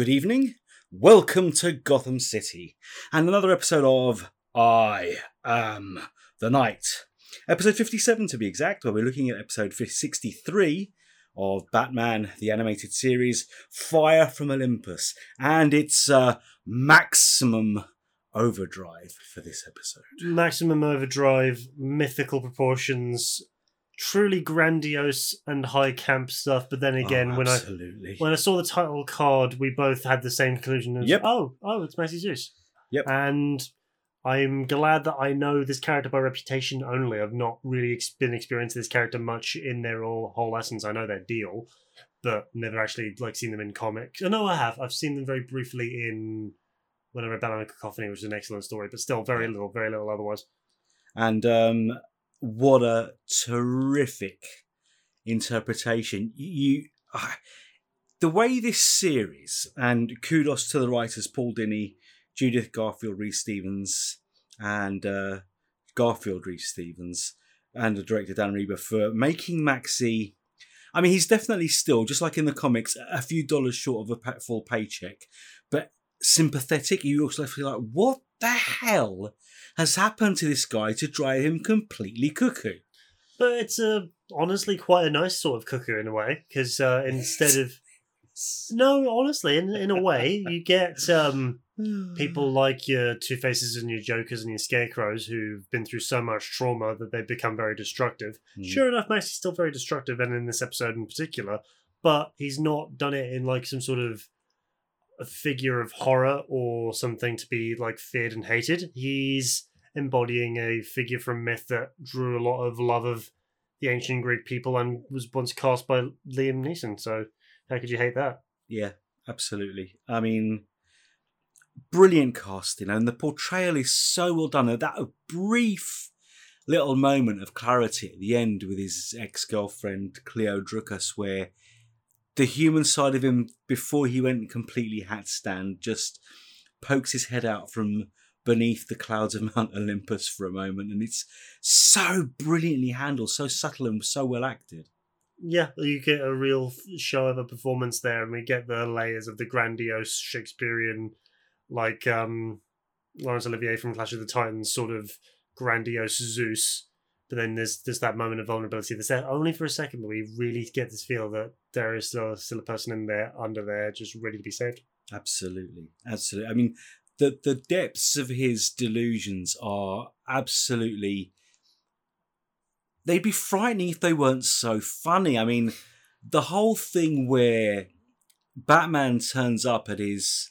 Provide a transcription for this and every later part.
Good evening. Welcome to Gotham City and another episode of I Am the Night. Episode 57 to be exact, where we're looking at episode 63 of Batman the Animated Series Fire from Olympus. And it's uh, maximum overdrive for this episode. Maximum overdrive, mythical proportions, truly grandiose and high camp stuff. But then again, Oh, when I when I saw the title card, we both had the same conclusion as Yep. oh, oh, it's Maxie Zeus. Yep. And I'm glad that I know this character by reputation only. I've not really ex- been experiencing this character much in their all, whole essence. I know their deal, but never actually like seen them in comics. Oh, no, I have. I've seen them very briefly in when I read Batman Cacophony, which is an excellent story, but still very little, very little otherwise. And um, what a terrific interpretation. You, ah, the way this series, and kudos to the writers Paul Dini, Judith Garfield, Reeves-Stevens, and uh, Garfield Reeves-Stevens, and the director Dan Riba for making Maxie. I mean, he's definitely still, just like in the comics, a few dollars short of a full paycheck, sympathetic. You also feel like, what the hell has happened to this guy to drive him completely cuckoo? But it's uh, honestly quite a nice sort of cuckoo in a way, because uh, instead of no, honestly, in in a way, you get um, people like your Two Faces and your Jokers and your Scarecrows who've been through so much trauma that they've become very destructive. Mm. Sure enough, Maxie's still very destructive, and in this episode in particular, but he's not done it in like some sort of a figure of horror or something to be like feared and hated. He's embodying a figure from myth that drew a lot of love of the ancient Greek people and was once cast by Liam Neeson. So how could you hate that? Yeah, absolutely. I mean, brilliant casting, and the portrayal is so well done. That brief little moment of clarity at the end with his ex girlfriend Cleo Drucas, where the human side of him before he went completely hat stand just pokes his head out from beneath the clouds of Mount Olympus for a moment, and it's so brilliantly handled, so subtle and so well acted. Yeah, you get a real show of a performance there, and we get the layers of the grandiose Shakespearean, like um, Laurence Olivier from Clash of the Titans, sort of grandiose Zeus. But then there's there's that moment of vulnerability that's there only for a second, but we really get this feel that there is still still a person in there under there, just ready to be saved. Absolutely, absolutely. I mean, the the depths of his delusions are absolutely. They'd be frightening if they weren't so funny. I mean, the whole thing where Batman turns up at his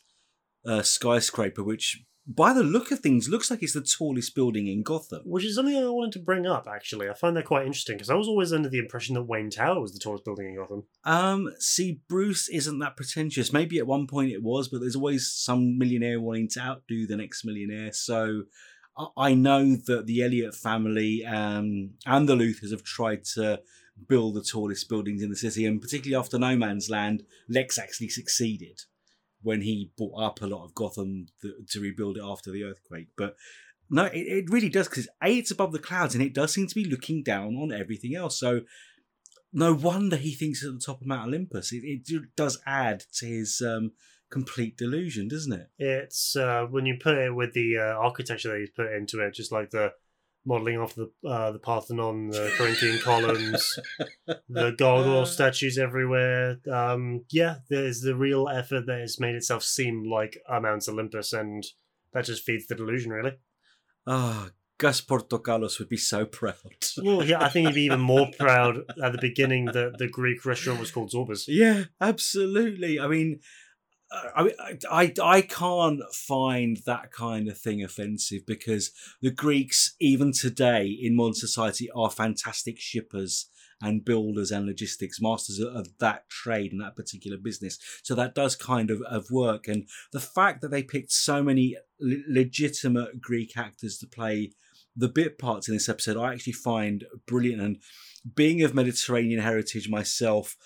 uh, skyscraper, which, by the look of things, looks like it's the tallest building in Gotham. Which is something I wanted to bring up. Actually, I find that quite interesting because I was always under the impression that Wayne Tower was the tallest building in Gotham. Um, see, Bruce isn't that pretentious. Maybe at one point it was, but there's always some millionaire wanting to outdo the next millionaire. So I- I know that the Elliot family um, and the Luthors have tried to build the tallest buildings in the city, and particularly after No Man's Land, Lex actually succeeded when he bought up a lot of Gotham th- to rebuild it after the earthquake. But no, it, it really does because a it's above the clouds, and it does seem to be looking down on everything else. So no wonder he thinks it's at the top of Mount Olympus. It, it does add to his um, complete delusion, doesn't it? It's uh, when you put it with the uh, architecture that he's put into it, just like the modeling off the uh, the Parthenon, the Corinthian columns, the gargoyle statues everywhere. Um, yeah, there's the real effort that has made itself seem like a Mount Olympus, and that just feeds the delusion, really. Ah, Gus Portokalos would be so proud. Well, yeah, I think he'd be even more proud at the beginning that the Greek restaurant was called Zorba's. Yeah, absolutely. I mean, uh, I, I, I, can't find that kind of thing offensive because the Greeks, even today in modern society, are fantastic shippers and builders and logistics masters of, of that trade and that particular business. So that does kind of, of work. And the fact that they picked so many le- legitimate Greek actors to play the bit parts in this episode, I actually find brilliant. And being of Mediterranean heritage myself,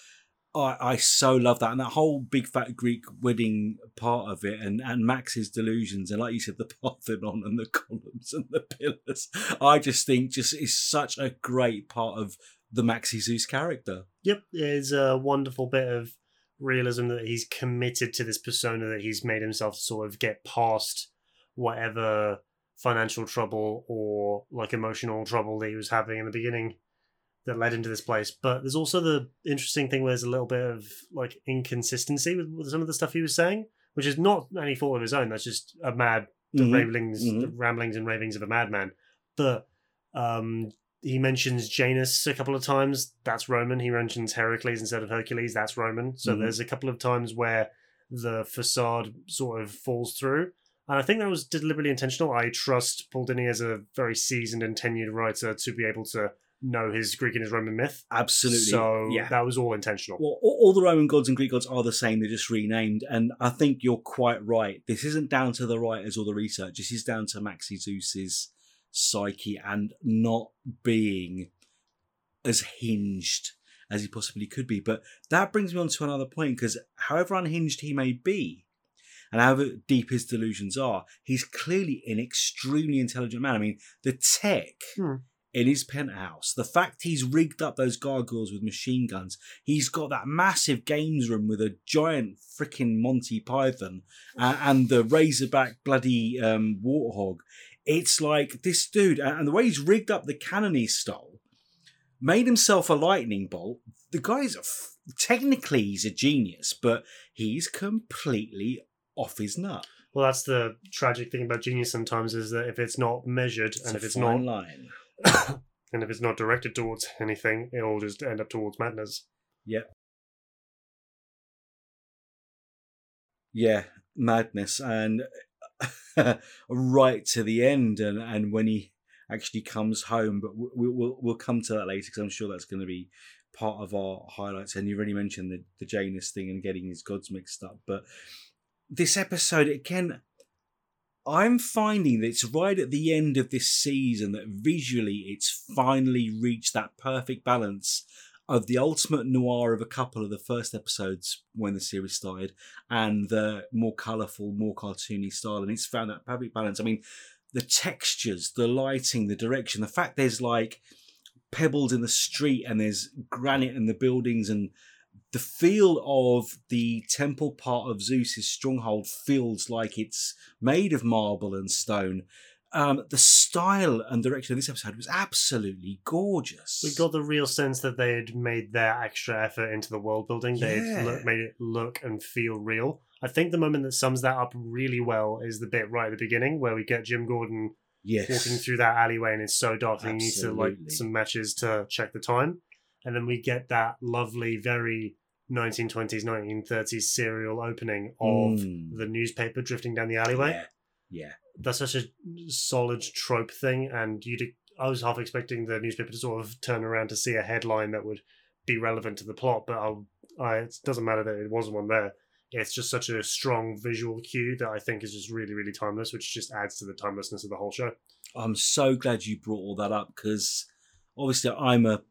I, I so love that and that whole big fat Greek wedding part of it and, and Max's delusions and like you said the Parthenon and the columns and the pillars I just think just is such a great part of the Maxie Zeus character. Yep, it's a wonderful bit of realism that he's committed to this persona that he's made himself sort of get past whatever financial trouble or like emotional trouble that he was having in the beginning that led into this place. But there's also the interesting thing where there's a little bit of like inconsistency with, with some of the stuff he was saying, which is not any fault of his own. That's just a mad the Mhm, ramblings, the mhm. ramblings and ravings of a madman. But um, he mentions Janus a couple of times. That's Roman. He mentions Heracles instead of Hercules. That's Roman. So Mhm. there's a couple of times where the facade sort of falls through. And I think that was deliberately intentional. I trust Paul Dini as a very seasoned and tenured writer to be able to know his Greek and his Roman myth. Absolutely. So yeah. that was all intentional. Well, all, all the Roman gods and Greek gods are the same. They're just renamed. And I think you're quite right. This isn't down to the writers or the research. This is down to Maxie Zeus's psyche and not being as hinged as he possibly could be. But that brings me on to another point because however unhinged he may be, and however deep his delusions are, he's clearly an extremely intelligent man. I mean, the tech Hmm. In his penthouse, the fact he's rigged up those gargoyles with machine guns, he's got that massive games room with a giant freaking Monty Python uh, and the Razorback bloody um, warthog. It's like this dude, and and the way he's rigged up the cannon he stole, made himself a lightning bolt. The guy's a f- technically he's a genius, but he's completely off his nut. Well, that's the tragic thing about genius sometimes is that if it's not measured and if it's not line. and if it's not directed towards anything, it'll just end up towards madness. Yep. Yeah, madness, and right to the end, and and when he actually comes home, but we, we'll we'll come to that later because I'm sure that's going to be part of our highlights. And you already mentioned the the Janus thing and getting his gods mixed up, but this episode again. I'm finding that it's right at the end of this season that visually it's finally reached that perfect balance of the ultimate noir of a couple of the first episodes when the series started and the more colourful, more cartoony style. And it's found that perfect balance. I mean, the textures, the lighting, the direction, the fact there's like pebbles in the street and there's granite in the buildings and the feel of the temple part of Zeus's stronghold feels like it's made of marble and stone. Um, the style and direction of this episode was absolutely gorgeous. We got the real sense that they had made their extra effort into the world building. They Yeah. had made it look and feel real. I think the moment that sums that up really well is the bit right at the beginning where we get Jim Gordon yes. walking through that alleyway and it's so dark and he needs to light Absolutely. some matches to check the time. And then we get that lovely, very 1920s, 1930s serial opening of Mm. the newspaper drifting down the alleyway. Yeah. Yeah. That's such a solid trope thing, and you. I was half expecting the newspaper to sort of turn around to see a headline that would be relevant to the plot, but I, I, it doesn't matter that it wasn't one there. It's just such a strong visual cue that I think is just really, really timeless, which just adds to the timelessness of the whole show. I'm so glad you brought all that up because obviously I'm a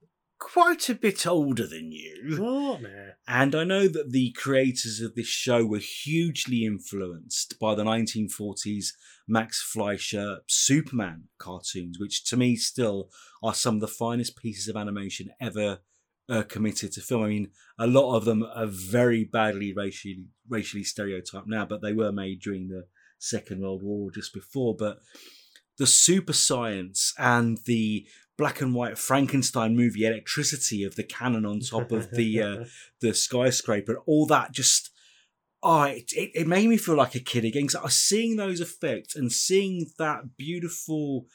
quite a bit older than you. Oh. And I know that the creators of this show were hugely influenced by the 1940s Max Fleischer Superman cartoons, which to me still are some of the finest pieces of animation ever uh, committed to film. I mean, a lot of them are very badly racially racially stereotyped now, but they were made during the Second World War or just before. But the super science and the black and white Frankenstein movie electricity of the cannon on top of the uh, the skyscraper, all that just oh, it, it, it made me feel like a kid again. So I was seeing those effects and seeing that beautiful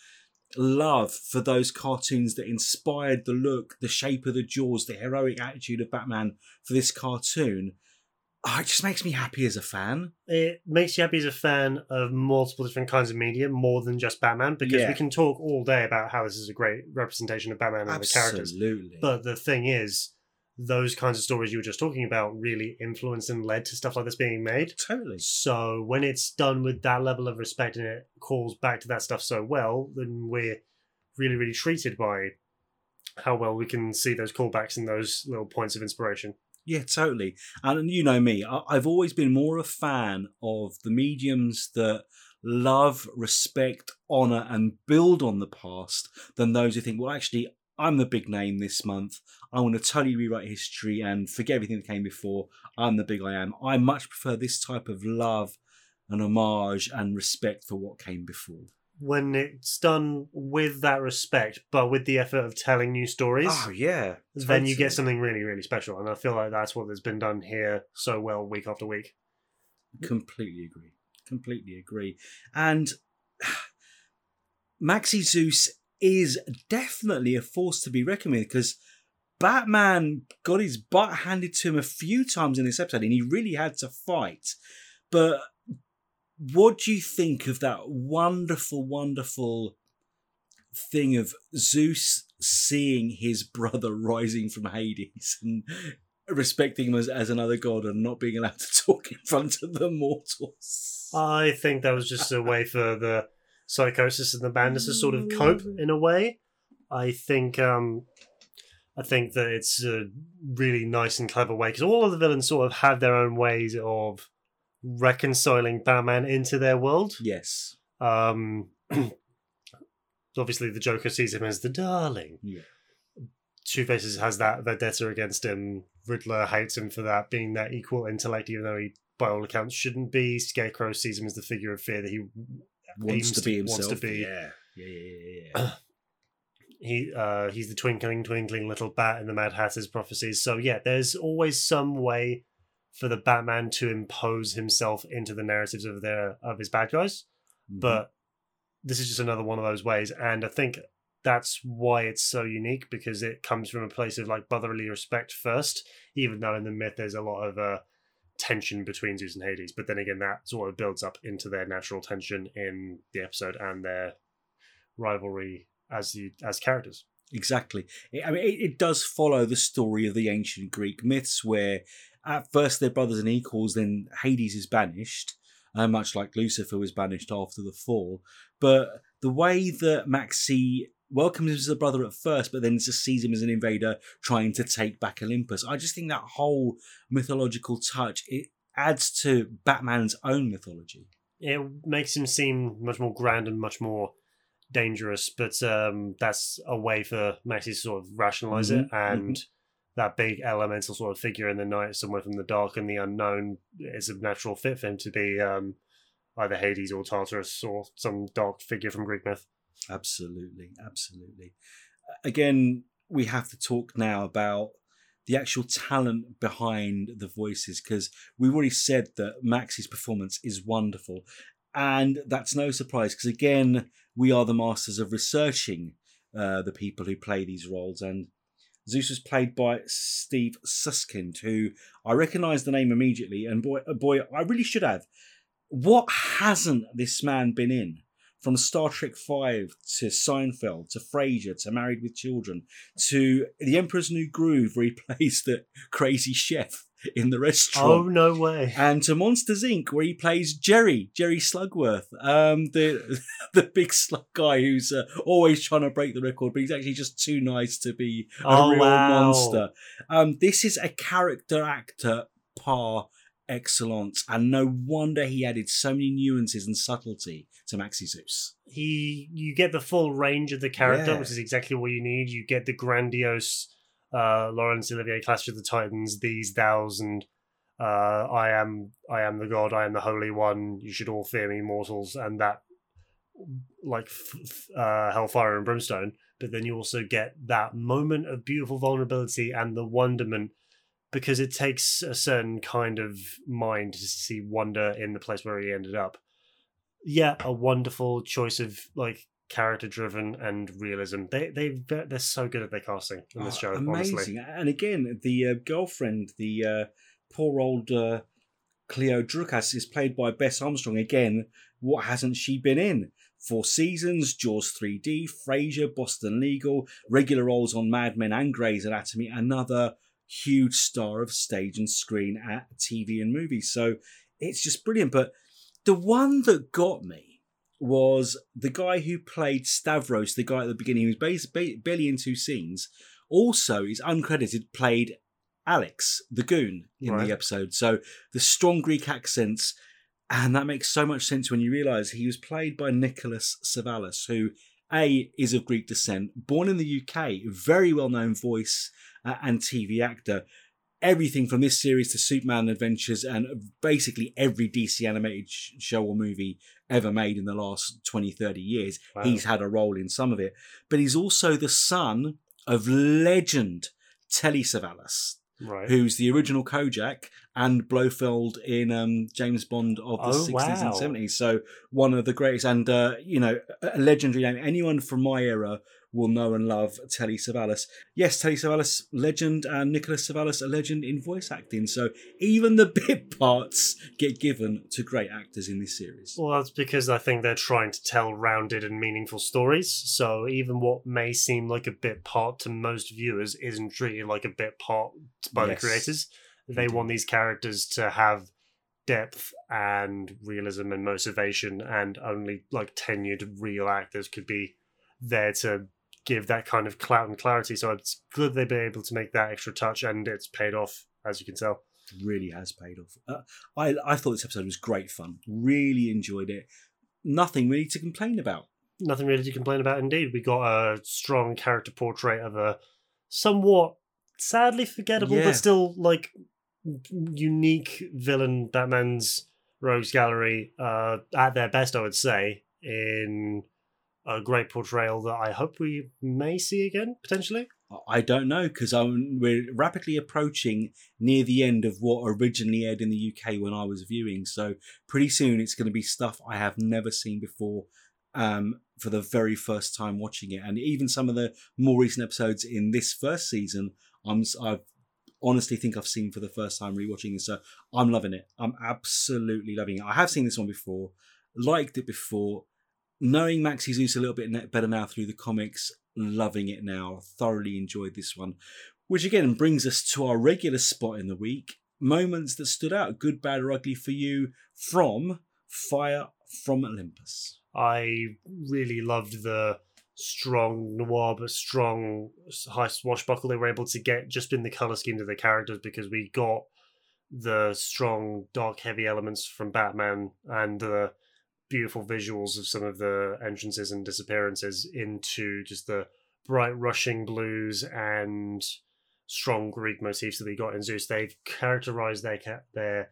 love for those cartoons that inspired the look, the shape of the jaws, the heroic attitude of Batman for this cartoon. Oh, it just makes me happy as a fan. it makes you happy as a fan of multiple different kinds of media more than just Batman because Yeah. we can talk all day about how this is a great representation of Batman and the characters. Absolutely. But the thing is, those kinds of stories you were just talking about really influenced and led to stuff like this being made. totally. So when it's done with that level of respect and it calls back to that stuff so well, then we're really, really treated by how well we can see those callbacks and those little points of inspiration. Yeah, totally. And you know me, I've always been more a fan of the mediums that love, respect, honor, and build on the past than those who think, well, actually, I'm the big name this month. I want to totally rewrite history and forget everything that came before. I'm the big I am. I much prefer this type of love and homage and respect for what came before. When it's done with that respect, but with the effort of telling new stories, Oh yeah, then you get something really, really special. And I feel like that's what has been done here so well week after week. Completely agree. Completely agree. And Maxi Zeus is definitely a force to be reckoned with because Batman got his butt handed to him a few times in this episode and he really had to fight. But what do you think of that wonderful, wonderful thing of Zeus seeing his brother rising from Hades and respecting him as, as another god and not being allowed to talk in front of the mortals? I think that was just a way for the psychosis and the madness to sort of cope in a way. I think um I think that it's a really nice and clever way because all of the villains sort of have their own ways of reconciling Batman into their world. Yes. Um obviously the Joker sees him as the darling. Yeah. Two Faces has that vendetta against him. Riddler hates him for that, being that equal intellect, even though he, by all accounts, shouldn't be. Scarecrow sees him as the figure of fear that he Wants to be to- wants himself. to be. Yeah. Yeah, yeah, yeah, yeah. he uh he's the twinkling twinkling little bat in the mad hatter's prophecies so yeah there's always some way for the batman to impose himself into the narratives of their of his bad guys Mhm. but this is just another one of those ways and i think that's why it's so unique because it comes from a place of like brotherly respect first even though in the myth there's a lot of uh tension between zeus and hades but then again that sort of builds up into their natural tension in the episode and their rivalry as the as characters Exactly. I mean, it, it does follow the story of the ancient Greek myths, where at first they're brothers and equals, then Hades is banished, uh, much like Lucifer was banished after the fall. But the way that Maxie welcomes him as a brother at first, but then just sees him as an invader trying to take back Olympus, I just think that whole mythological touch it adds to Batman's own mythology. it makes him seem much more grand and much more dangerous but um that's a way for Maxie to sort of rationalize it Mhm, and that big elemental sort of figure in the night somewhere from the dark and the unknown is a natural fit for him to be um either Hades or Tartarus or some dark figure from Greek myth Absolutely, absolutely. Again, we have to talk now about the actual talent behind the voices because we've already said that Max's performance is wonderful. And that's no surprise because, again, we are the masters of researching uh, the people who play these roles. And Zeus was played by Steve Susskind, who I recognised the name immediately. And boy, uh, boy, I really should have. What hasn't this man been in? From Star Trek Five to Seinfeld to Frasier to Married with Children to The Emperor's New Groove, where he plays the crazy chef in the restaurant. oh no way and to Monsters Inc., where he plays Jerry, Jerry Slugworth, um, the the big slug guy who's uh, always trying to break the record, but he's actually just too nice to be a Oh, real wow. monster. Um, this is a character actor par excellence, and no wonder he added so many nuances and subtlety to Maxie Zeus. he you get the full range of the character, Yeah. which is exactly what you need. You get the grandiose uh, Laurence Olivier Clash of the Titans, these thous, and uh, I am I am the god, I am the holy one. You should all fear me, mortals, and that like f- f- uh, hellfire and brimstone. But then you also get that moment of beautiful vulnerability and the wonderment. Because it takes a certain kind of mind to see wonder in the place where he ended up yeah, a wonderful choice of like character driven and realism. They they they're so good at their casting in this Oh, show. amazing. Honestly, And again, the uh, girlfriend, the uh, poor old uh, Cleo Drukas, is played by Bess Armstrong. Again, what hasn't she been in? Four seasons, Jaws 3D, Frasier, Boston Legal, regular roles on Mad Men and Grey's Anatomy, another huge star of stage and screen at TV and movies. So it's just brilliant. But the one that got me was the guy who played Stavros, the guy at the beginning who was bas- ba- barely in two scenes. Also, is uncredited, played Alex, the goon, in Right. the episode. So the strong Greek accents, and that makes so much sense when you realise he was played by Nicholas Savalas, who A is of Greek descent, born in the UK, very well known voice uh, and TV actor. Everything from this series to Superman Adventures and basically every DC animated sh- show or movie ever made in the last 20, 30 years, Wow. he's had a role in some of it. But he's also the son of legend Telly Savalas, Right. who's the original Kojak and Blofeld in um, James Bond of the Oh, 60s wow. and 70s. So one of the greatest, and uh, you know, a a legendary name. Anyone from my era will know and love Telly Savalas. Yes, Telly Savalas, legend, and Nicholas Savalas, a legend in voice acting. So even the bit parts get given to great actors in this series. Well, that's because I think they're trying to tell rounded and meaningful stories. So even what may seem like a bit part to most viewers isn't treated like a bit part by Yes. the creators. They want these characters to have depth and realism and motivation, and only like tenured real actors could be there to give that kind of clout and clarity. So it's good they've been able to make that extra touch, and it's paid off, as you can tell. really has paid off. Uh, I I thought this episode was great fun. Really enjoyed it. Nothing really to complain about. nothing really to complain about indeed. We got a strong character portrait of a somewhat sadly forgettable Yeah. but still like unique villain Batman's Rogues Gallery uh, at their best, I would say, in a great portrayal that I hope we may see again potentially. I don't know because we're rapidly approaching near the end of what originally aired in the UK when I was viewing. So pretty soon it's going to be stuff I have never seen before um, for the very first time watching it, and even some of the more recent episodes in this first season, I'm I've honestly think I've seen for the first time rewatching this. So I'm loving it. I'm absolutely loving it. I have seen this one before, liked it before. Knowing Maxie Zeus a little bit better now through the comics, loving it now. Thoroughly enjoyed this one. Which again brings us to our regular spot in the week. Moments that stood out, good, bad, or ugly for you from Fire from Olympus. I really loved the strong noir but strong high swashbuckle they were able to get just in the color schemes of the characters because we got the strong dark heavy elements from Batman and the beautiful visuals of some of the entrances and disappearances into just the bright rushing blues and strong Greek motifs that we got in Zeus. They've characterized their their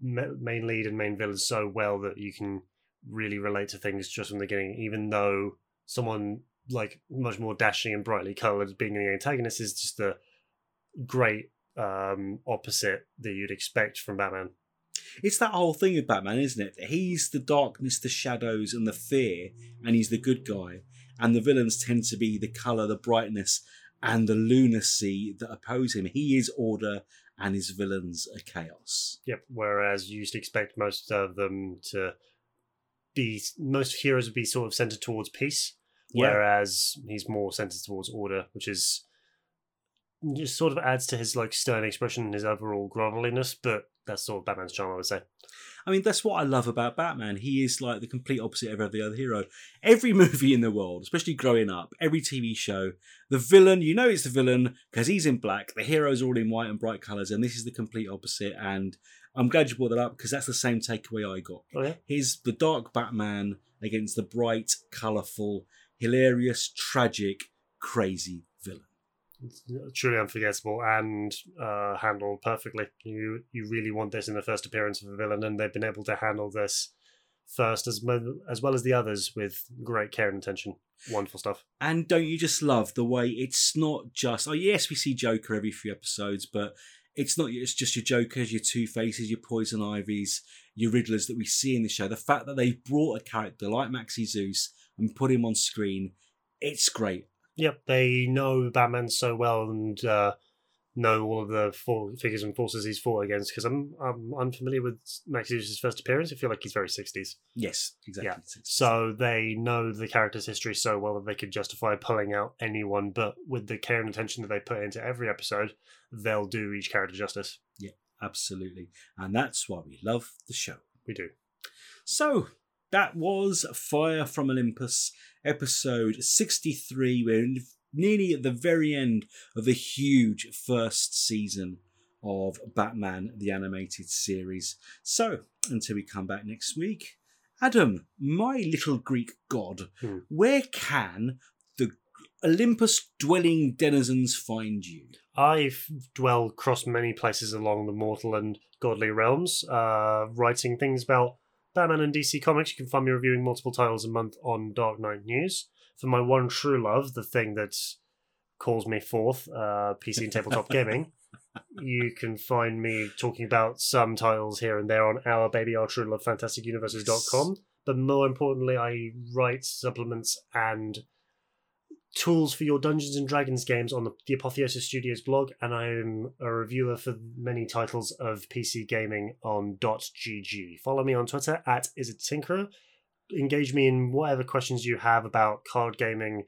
main lead and main villain so well that you can really relate to things just from the beginning, even though someone like much more dashing and brightly colored being the antagonist is just the great um, opposite that you'd expect from Batman. It's that whole thing with Batman, isn't it? He's the darkness, the shadows, and the fear, and he's the good guy. And the villains tend to be the colour, the brightness, and the lunacy that oppose him. He is order, and his villains are chaos. Yep. Whereas you used to expect most of them to be most heroes would be sort of centered towards peace, Yeah. whereas he's more centered towards order, which is just sort of adds to his like stern expression and his overall groveliness. But that's sort of Batman's charm, I would say. I mean, that's what I love about Batman. He is like the complete opposite of every other hero. Every movie in the world, especially growing up, every TV show, the villain, you know it's the villain because he's in black, the heroes are all in white and bright colours, and this is the complete opposite. And I'm glad you brought that up because that's the same takeaway I got. Oh yeah. He's the dark Batman against the bright, colourful, hilarious, tragic, crazy villain. It's truly unforgettable and uh, handled perfectly. You you really want this in the first appearance of a villain, and they've been able to handle this first as mo- as well as the others with great care and attention. Wonderful stuff. And don't you just love the way it's not just oh yes we see Joker every few episodes, but it's not it's just your Jokers, your Two Faces, your Poison Ivies, your Riddlers that we see in the show. The fact that they've brought a character like Maxie Zeus and put him on screen, it's great. Yep, they know Batman so well and uh, know all of the four figures and forces he's fought against. Because I'm I'm unfamiliar with Max Zeus's first appearance. I feel like he's very sixties. Yes, exactly. So they know the character's history so well that they could justify pulling out anyone, but with the care and attention that they put into every episode, they'll do each character justice. Yeah, absolutely, and that's why we love the show. We do. So that was Fire from Olympus, episode 63. We're nearly at the very end of the huge first season of Batman the Animated Series. So until we come back next week, Adam, my little Greek god, Hmm. where can the Olympus dwelling denizens find you? I dwell across many places along the mortal and godly realms, uh, writing things about Batman and DC Comics. You can find me reviewing multiple titles a month on Dark Knight News. For my one true love, the thing that calls me forth, uh, PC and tabletop gaming, you can find me talking about some titles here and there on our baby our true love fantastic universes.com. But more importantly, I write supplements and tools for your Dungeons and Dragons games on the, the Apotheosis Studios blog, and I am a reviewer for many titles of PC gaming on .gg. Follow me on Twitter at isittinkerer. Engage me in whatever questions you have about card gaming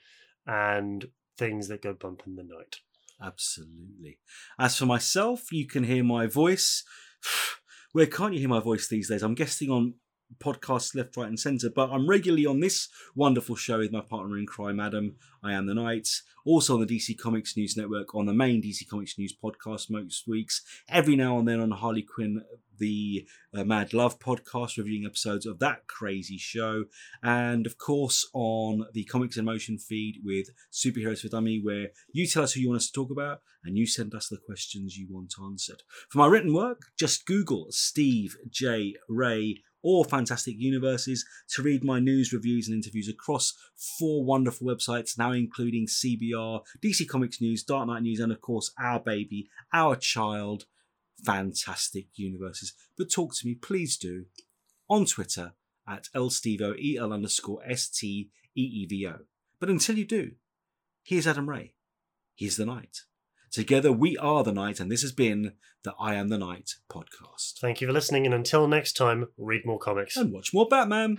and things that go bump in the night. Absolutely. As for myself, you can hear my voice. Where can't you hear my voice these days? I'm guessing on podcasts left, right, and centre, but I'm regularly on this wonderful show with my partner in crime, Adam. I am the Knight. Also on the DC Comics News Network, on the main DC Comics News podcast most weeks. Every now and then on Harley Quinn, the uh, Mad Love podcast, reviewing episodes of that crazy show. And of course on the Comics in Motion feed with Superheroes for Dummy, where you tell us who you want us to talk about and you send us the questions you want answered. For my written work, just Google Steve J. Ray or Fantastic Universes to read my news, reviews, and interviews across four wonderful websites, now including CBR, DC Comics News, Dark Knight News, and of course, our baby, our child, Fantastic Universes. But talk to me, please do, on Twitter at lstevo, E-L underscore S-T-E-E-V-O. But until you do, here's Adam Ray. He's the Knight. Together we are the Knight, and this has been the I Am the Knight podcast. Thank you for listening, and until next time, read more comics. And watch more Batman.